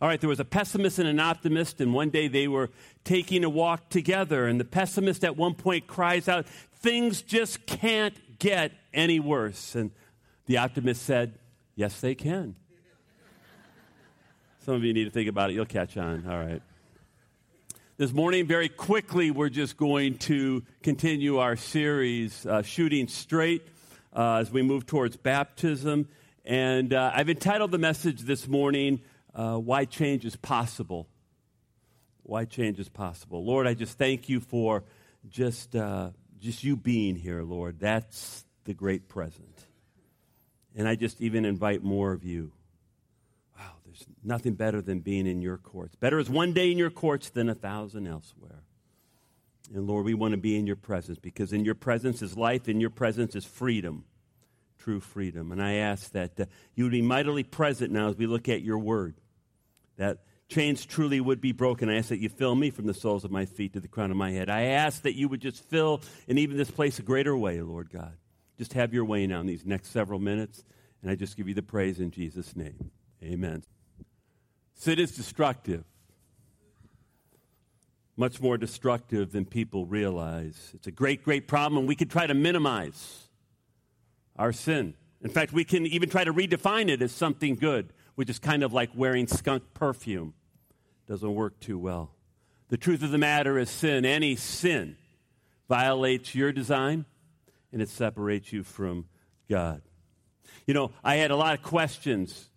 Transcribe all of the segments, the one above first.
All right, there was a pessimist and an optimist, and one day they were taking a walk together, and the pessimist at one point cries out, Things just can't get any worse. And the optimist said, Yes, they can. Some of you need to think about it. You'll catch on. All right. This morning, very quickly, we're just going to continue our series, uh, Shooting Straight, uh, as we move towards baptism. And uh, I've entitled the message this morning, uh, Why Change is Possible. Why Change is Possible. Lord, I just thank you for just, uh, just you being here, Lord. That's the great present. And I just even invite more of you. Wow, there's nothing better than being in your courts. Better is one day in your courts than a thousand elsewhere. And Lord, we want to be in your presence because in your presence is life, in your presence is freedom, true freedom. And I ask that uh, you would be mightily present now as we look at your word, that chains truly would be broken. I ask that you fill me from the soles of my feet to the crown of my head. I ask that you would just fill in even this place a greater way, Lord God. Just have your way now in these next several minutes. And I just give you the praise in Jesus' name. Amen. Sin is destructive, much more destructive than people realize. It's a great, great problem, and we can try to minimize our sin. In fact, we can even try to redefine it as something good, which is kind of like wearing skunk perfume. Doesn't work too well. The truth of the matter is sin, any sin, violates your design and it separates you from God. You know, I had a lot of questions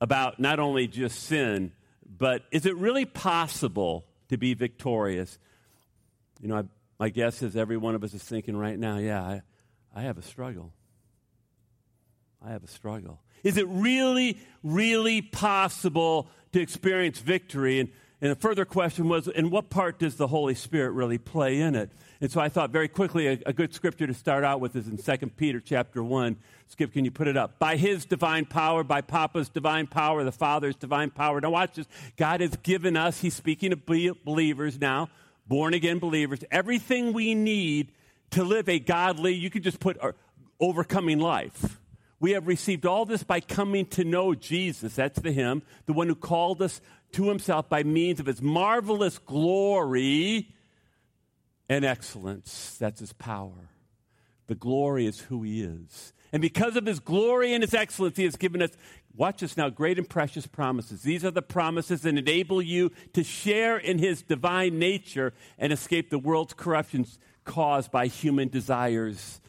about not only just sin, but is it really possible to be victorious? You know, I, my guess is every one of us is thinking right now, yeah, I, I have a struggle. I have a struggle. Is it really, really possible to experience victory? And, and a further question was, in what part does the Holy Spirit really play in it? And so I thought very quickly a, a, good scripture to start out with is in 2 Peter chapter 1. Skip, can you put it up? By his divine power, by Papa's divine power, the Father's divine power. Now watch this. God has given us, he's speaking of believers now, born again believers, everything we need to live a godly, you could just put uh, overcoming life. We have received all this by coming to know Jesus. That's the Him, the one who called us to himself by means of his marvelous glory and excellence. That's his power. The glory is who he is. And because of his glory and his excellence, he has given us, watch this now, great and precious promises. These are the promises that enable you to share in his divine nature and escape the world's corruptions caused by human desires.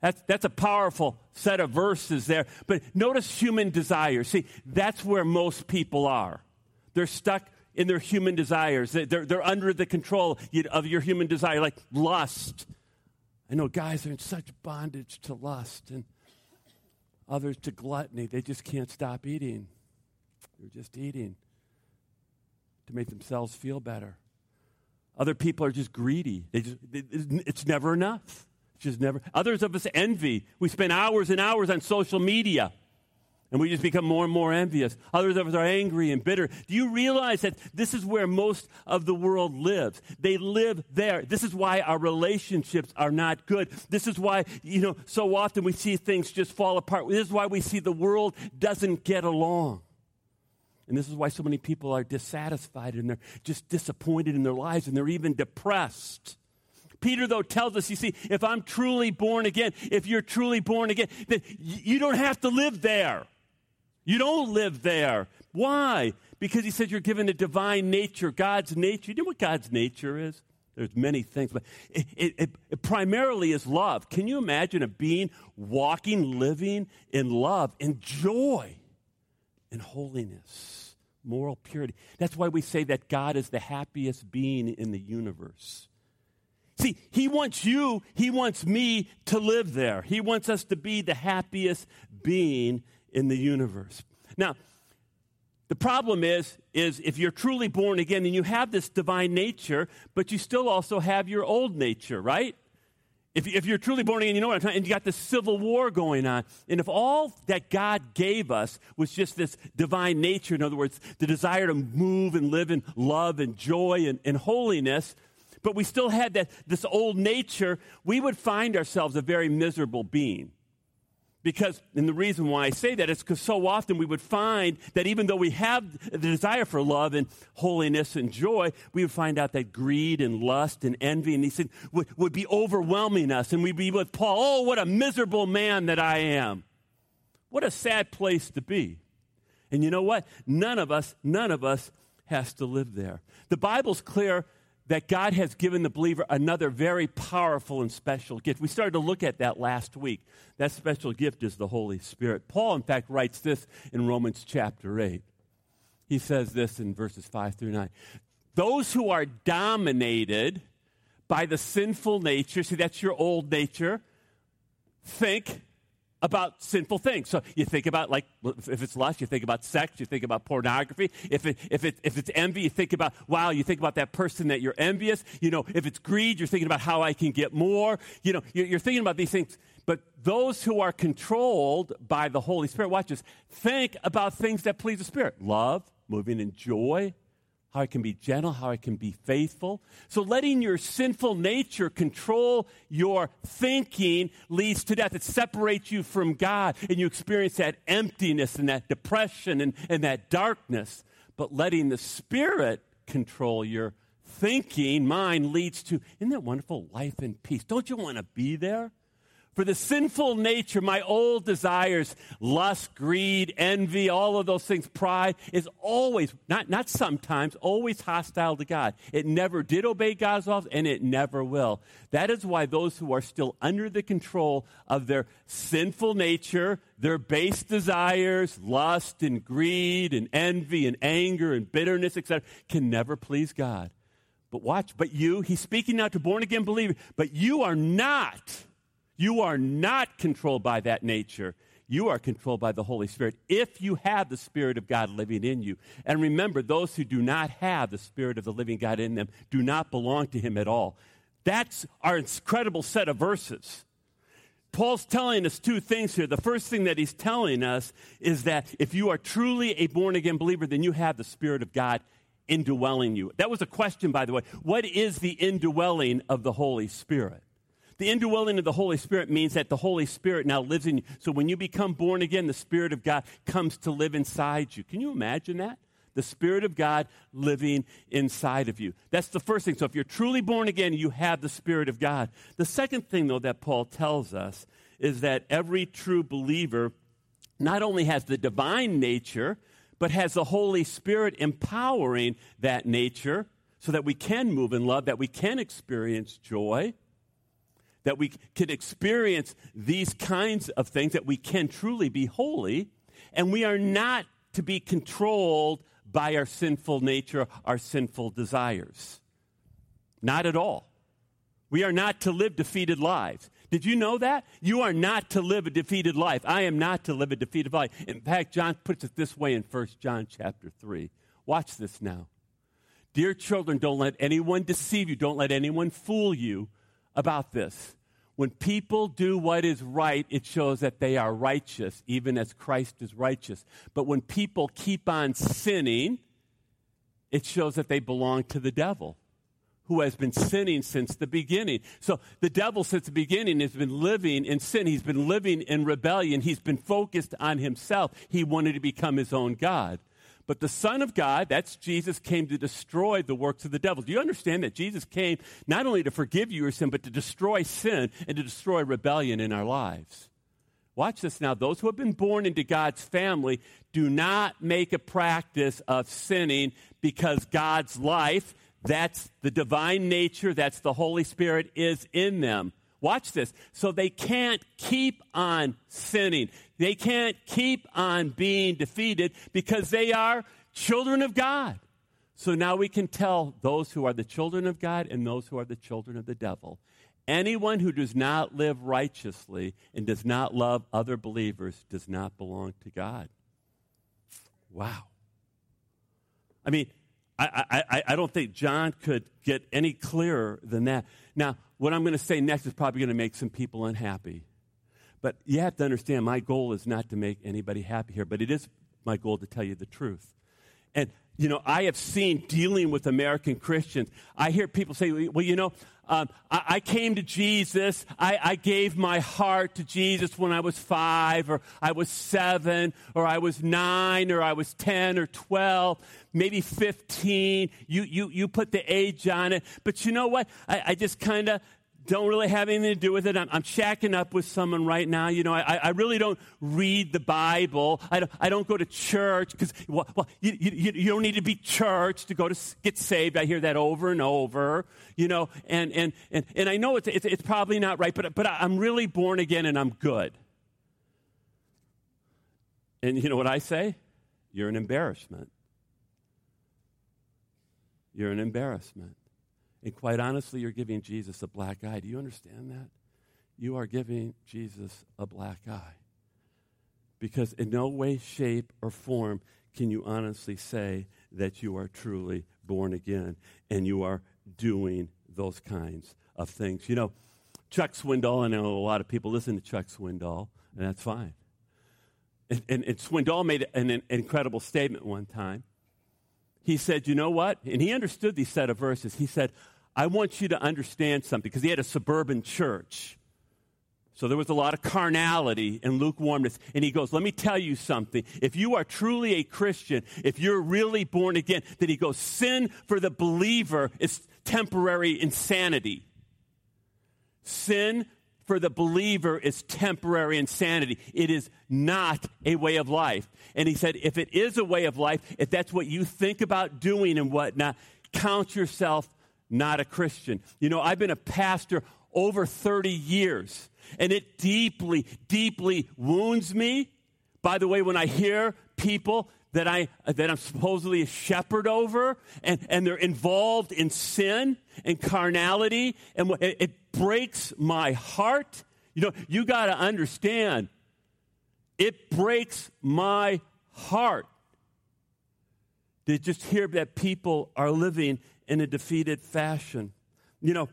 That's, that's a powerful set of verses there. But notice human desires. See, that's where most people are. They're stuck in their human desires. They're, they're under the control of your human desire, like lust. I know guys are in such bondage to lust and others to gluttony. They just can't stop eating. They're just eating to make themselves feel better. Other people are just greedy. They just, it's never enough. Just never. Others of us envy. We spend hours and hours on social media and we just become more and more envious. Others of us are angry and bitter. Do you realize that this is where most of the world lives? They live there. This is why our relationships are not good. This is why, you know, so often we see things just fall apart. This is why we see the world doesn't get along. And this is why so many people are dissatisfied and they're just disappointed in their lives and they're even depressed. Peter, though, tells us, you see, if I'm truly born again, if you're truly born again, then you don't have to live there. You don't live there. Why? Because he said you're given a divine nature, God's nature. You know what God's nature is? There's many things, but it, it, it, primarily is love. Can you imagine a being walking, living in love, in joy, in holiness, moral purity? That's why we say that God is the happiest being in the universe. See, He wants you, He wants me to live there. He wants us to be the happiest being in the universe. Now, the problem is, is if you're truly born again and you have this divine nature, but you still also have your old nature, right? If, if you're truly born again, you know what I'm talking, and you got this civil war going on, and if all that God gave us was just this divine nature, in other words, the desire to move and live in love and joy and, and holiness, but we still had that this old nature, we would find ourselves a very miserable being Because, and the reason why I say that is because so often we would find that even though we have the desire for love and holiness and joy, we would find out that greed and lust and envy and these things would, would be overwhelming us. And we'd be with Paul, oh, what a miserable man that I am. What a sad place to be. And you know what? None of us, none of us has to live there. The Bible's clear that God has given the believer another very powerful and special gift. We started to look at that last week. That special gift is the Holy Spirit. Paul, in fact, writes this in Romans chapter 8. He says this in verses 5 through 9. Those who are dominated by the sinful nature, see, that's your old nature, think about sinful things. So you think about like if it's lust, you think about sex, you think about pornography. If it, if it, if it's envy, you think about wow, you think about that person that you're envious. You know, if it's greed, you're thinking about how I can get more. You know, you're, you're thinking about these things. But those who are controlled by the Holy Spirit, watch this, think about things that please the Spirit: love, moving in joy, how I can be gentle, how I can be faithful. So letting your sinful nature control your thinking leads to death. It separates you from God and you experience that emptiness and that depression and, and that darkness. But letting the Spirit control your thinking, mind leads to, isn't that wonderful? Life and peace. Don't you want to be there? For the sinful nature, my old desires, lust, greed, envy, all of those things, pride, is always, not, not sometimes, always hostile to God. It never did obey God's laws, and it never will. That is why those who are still under the control of their sinful nature, their base desires, lust and greed and envy and anger and bitterness, etc., can never please God. But watch, but you, he's speaking now to born again believers, but you are not you are not controlled by that nature. You are controlled by the Holy Spirit if you have the Spirit of God living in you. And remember, those who do not have the Spirit of the living God in them do not belong to Him at all. That's our incredible set of verses. Paul's telling us two things here. The first thing that he's telling us is that if you are truly a born again believer, then you have the Spirit of God indwelling you. That was a question, by the way. What is the indwelling of the Holy Spirit? The indwelling of the Holy Spirit means that the Holy Spirit now lives in you. So when you become born again, the Spirit of God comes to live inside you. Can you imagine that? The Spirit of God living inside of you. That's the first thing. So if you're truly born again, you have the Spirit of God. The second thing, though, that Paul tells us is that every true believer not only has the divine nature, but has the Holy Spirit empowering that nature so that we can move in love, that we can experience joy that we can experience these kinds of things, that we can truly be holy, and we are not to be controlled by our sinful nature, our sinful desires. Not at all. We are not to live defeated lives. Did you know that? You are not to live a defeated life. I am not to live a defeated life. In fact, John puts it this way in 1 John chapter 3. Watch this now. Dear children, don't let anyone deceive you. Don't let anyone fool you about this. When people do what is right, it shows that they are righteous, even as Christ is righteous. But when people keep on sinning, it shows that they belong to the devil, who has been sinning since the beginning. So the devil, since the beginning, has been living in sin. He's been living in rebellion. He's been focused on himself. He wanted to become his own God. But the Son of God, that's Jesus, came to destroy the works of the devil. Do you understand that Jesus came not only to forgive you your sin, but to destroy sin and to destroy rebellion in our lives? Watch this now. Those who have been born into God's family do not make a practice of sinning because God's life, that's the divine nature, that's the Holy Spirit, is in them. Watch this. So they can't keep on sinning. They can't keep on being defeated because they are children of God. So now we can tell those who are the children of God and those who are the children of the devil. Anyone who does not live righteously and does not love other believers does not belong to God. Wow. I mean, I, I, I don't think John could get any clearer than that. Now, what I'm going to say next is probably going to make some people unhappy. But you have to understand, my goal is not to make anybody happy here, but it is my goal to tell you the truth. And, you know, I have seen dealing with American Christians, I hear people say, well, you know, um, I, I, came to Jesus. I, I, gave my heart to Jesus when I was five, or I was seven, or I was nine, or I was 10 or 12, maybe 15. You, you, you put the age on it. But you know what? I, I just kind of don't really have anything to do with it. I'm, I'm shacking up with someone right now. You know, I, I really don't read the Bible. I don't, I don't go to church because, well, well you, you, you, don't need to be church to go to get saved. I hear that over and over, you know, and, and, and, and I know it's, it's, it's probably not right, but, but I'm really born again and I'm good. And you know what I say? You're an embarrassment. You're an embarrassment. And quite honestly, you're giving Jesus a black eye. Do you understand that? You are giving Jesus a black eye. Because in no way, shape, or form can you honestly say that you are truly born again and you are doing those kinds of things. You know, Chuck Swindoll, I know a lot of people listen to Chuck Swindoll, and that's fine. And, and, and Swindoll made an, an incredible statement one time he said, You know what? And he understood these set of verses. He said, I want you to understand something, because he had a suburban church. So there was a lot of carnality and lukewarmness. And he goes, Let me tell you something. If you are truly a Christian, if you're really born again, then he goes, Sin for the believer is temporary insanity. Sin for the believer is temporary insanity. It is not a way of life. And he said, if it is a way of life, if that's what you think about doing and whatnot, count yourself not a Christian. You know, I've been a pastor over 30 years, and it deeply, deeply wounds me. By the way, when I hear people that, I, that I'm supposedly a shepherd over, and, and they're involved in sin and carnality, and it, it breaks my heart. You know, you got to understand, it breaks my heart to just hear that people are living in a defeated fashion. You know,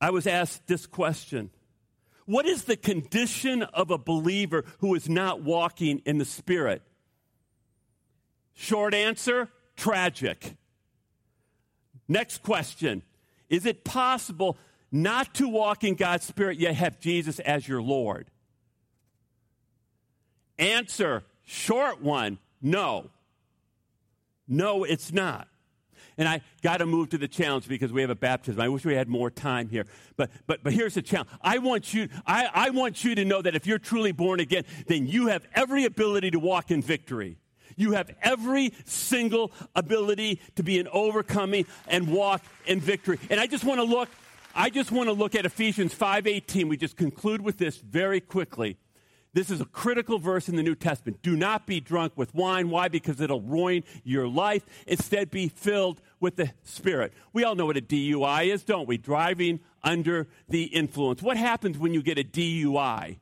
I was asked this question What is the condition of a believer who is not walking in the Spirit? Short answer tragic. Next question Is it possible not to walk in God's Spirit yet have Jesus as your Lord? Answer short one no. No, it's not. And I got to move to the challenge because we have a baptism. I wish we had more time here. But, but, but here's the challenge. I want, you, I, I want you to know that if you're truly born again, then you have every ability to walk in victory. You have every single ability to be an overcoming and walk in victory. And I just want to look, I just want to look at Ephesians 5:18. We just conclude with this very quickly. This is a critical verse in the New Testament. Do not be drunk with wine. Why? Because it'll ruin your life. Instead, be filled with the Spirit. We all know what a DUI is, don't we? Driving under the influence. What happens when you get a DUI?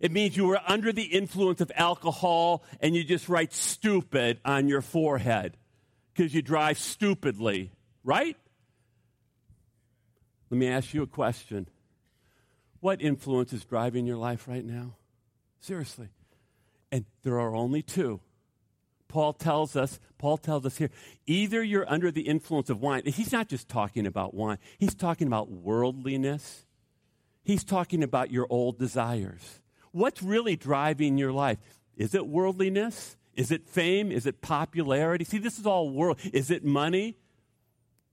It means you were under the influence of alcohol and you just write stupid on your forehead because you drive stupidly, right? Let me ask you a question. What influence is driving your life right now? Seriously. And there are only two. Paul tells us, Paul tells us here, either you're under the influence of wine. He's not just talking about wine. He's talking about worldliness. He's talking about your old desires. What's really driving your life? Is it worldliness? Is it fame? Is it popularity? See, this is all world. Is it money?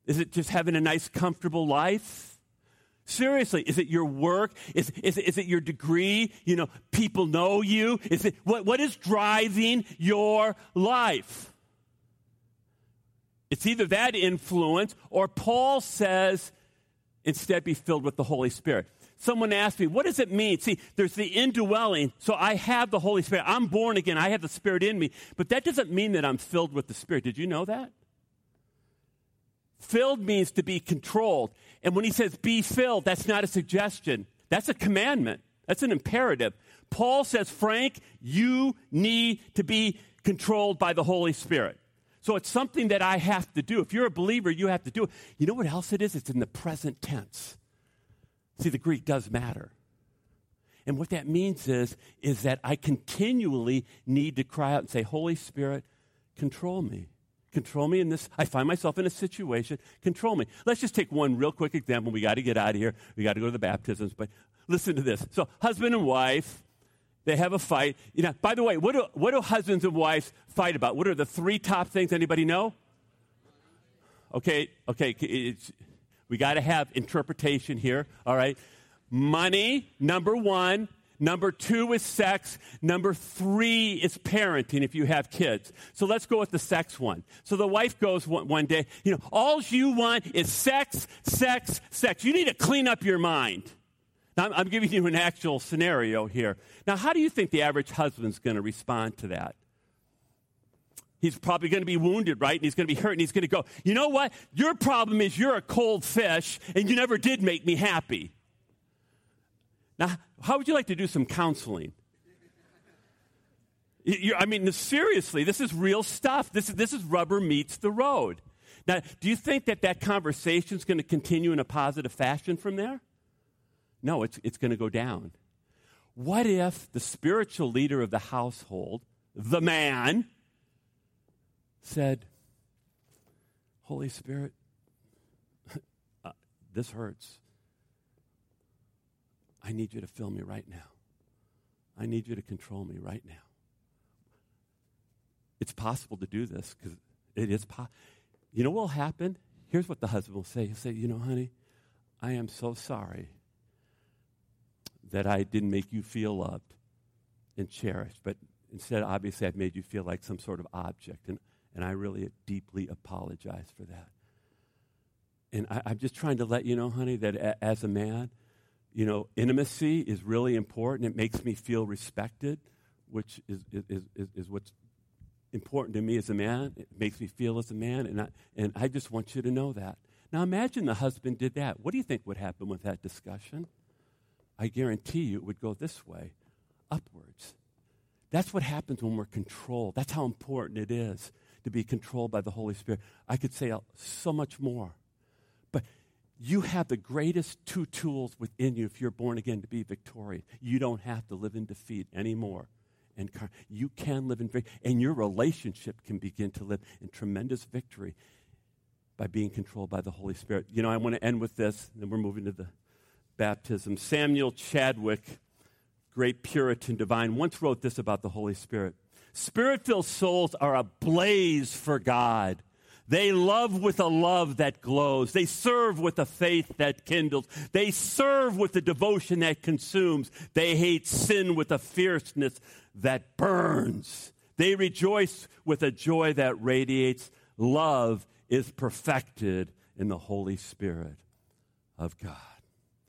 Is it just having a nice, comfortable life? Seriously, is it your work? Is, is, is it your degree? You know, people know you? Is it, what, what is driving your life? It's either that influence or Paul says, instead be filled with the Holy Spirit. Someone asked me, what does it mean? See, there's the indwelling, so I have the Holy Spirit. I'm born again, I have the Spirit in me, but that doesn't mean that I'm filled with the Spirit. Did you know that? Filled means to be controlled. And when he says be filled, that's not a suggestion, that's a commandment, that's an imperative. Paul says, Frank, you need to be controlled by the Holy Spirit. So it's something that I have to do. If you're a believer, you have to do it. You know what else it is? It's in the present tense. See, the Greek does matter. And what that means is, is that I continually need to cry out and say, Holy Spirit, control me. Control me in this. I find myself in a situation. Control me. Let's just take one real quick example. We got to get out of here. We got to go to the baptisms. But listen to this. So, husband and wife, they have a fight. You know, by the way, what do, what do husbands and wives fight about? What are the three top things? Anybody know? Okay, okay. we got to have interpretation here. All right. Money, number one. Number two is sex. Number three is parenting if you have kids. So let's go with the sex one. So the wife goes one, day, you know, all you want is sex, sex, sex. You need to clean up your mind. Now, I'm giving you an actual scenario here. Now, how do you think the average husband's going to respond to that? He's probably going to be wounded, right? And he's going to be hurt, and he's going to go, You know what? Your problem is you're a cold fish, and you never did make me happy. Now, how would you like to do some counseling? You're, I mean, seriously, this is real stuff. This is, this is rubber meets the road. Now, do you think that that conversation is going to continue in a positive fashion from there? No, it's, it's going to go down. What if the spiritual leader of the household, the man, said, Holy Spirit, uh, this hurts. I need you to fill me right now. I need you to control me right now. It's possible to do this because it is possible. You know what will happen? Here's what the husband will say. He'll say, You know, honey, I am so sorry that I didn't make you feel loved and cherished, but instead, obviously, I've made you feel like some sort of object, and, and I really deeply apologize for that. And I, am just trying to let you know, honey, that a, as a man, you know, intimacy is really important. It makes me feel respected, which is, is, is, is what's important to me as a man. It makes me feel as a man, and I, and I just want you to know that. Now imagine the husband did that. What do you think would happen with that discussion? I guarantee you it would go this way upwards. That's what happens when we're controlled. That's how important it is to be controlled by the Holy Spirit. I could say uh, so much more. You have the greatest two tools within you if you're born again to be victorious. You don't have to live in defeat anymore. And you can live in victory, and your relationship can begin to live in tremendous victory by being controlled by the Holy Spirit. You know, I want to end with this, and then we're moving to the baptism. Samuel Chadwick, great Puritan divine, once wrote this about the Holy Spirit Spirit filled souls are ablaze for God. They love with a love that glows. They serve with a faith that kindles. They serve with a devotion that consumes. They hate sin with a fierceness that burns. They rejoice with a joy that radiates. Love is perfected in the Holy Spirit of God.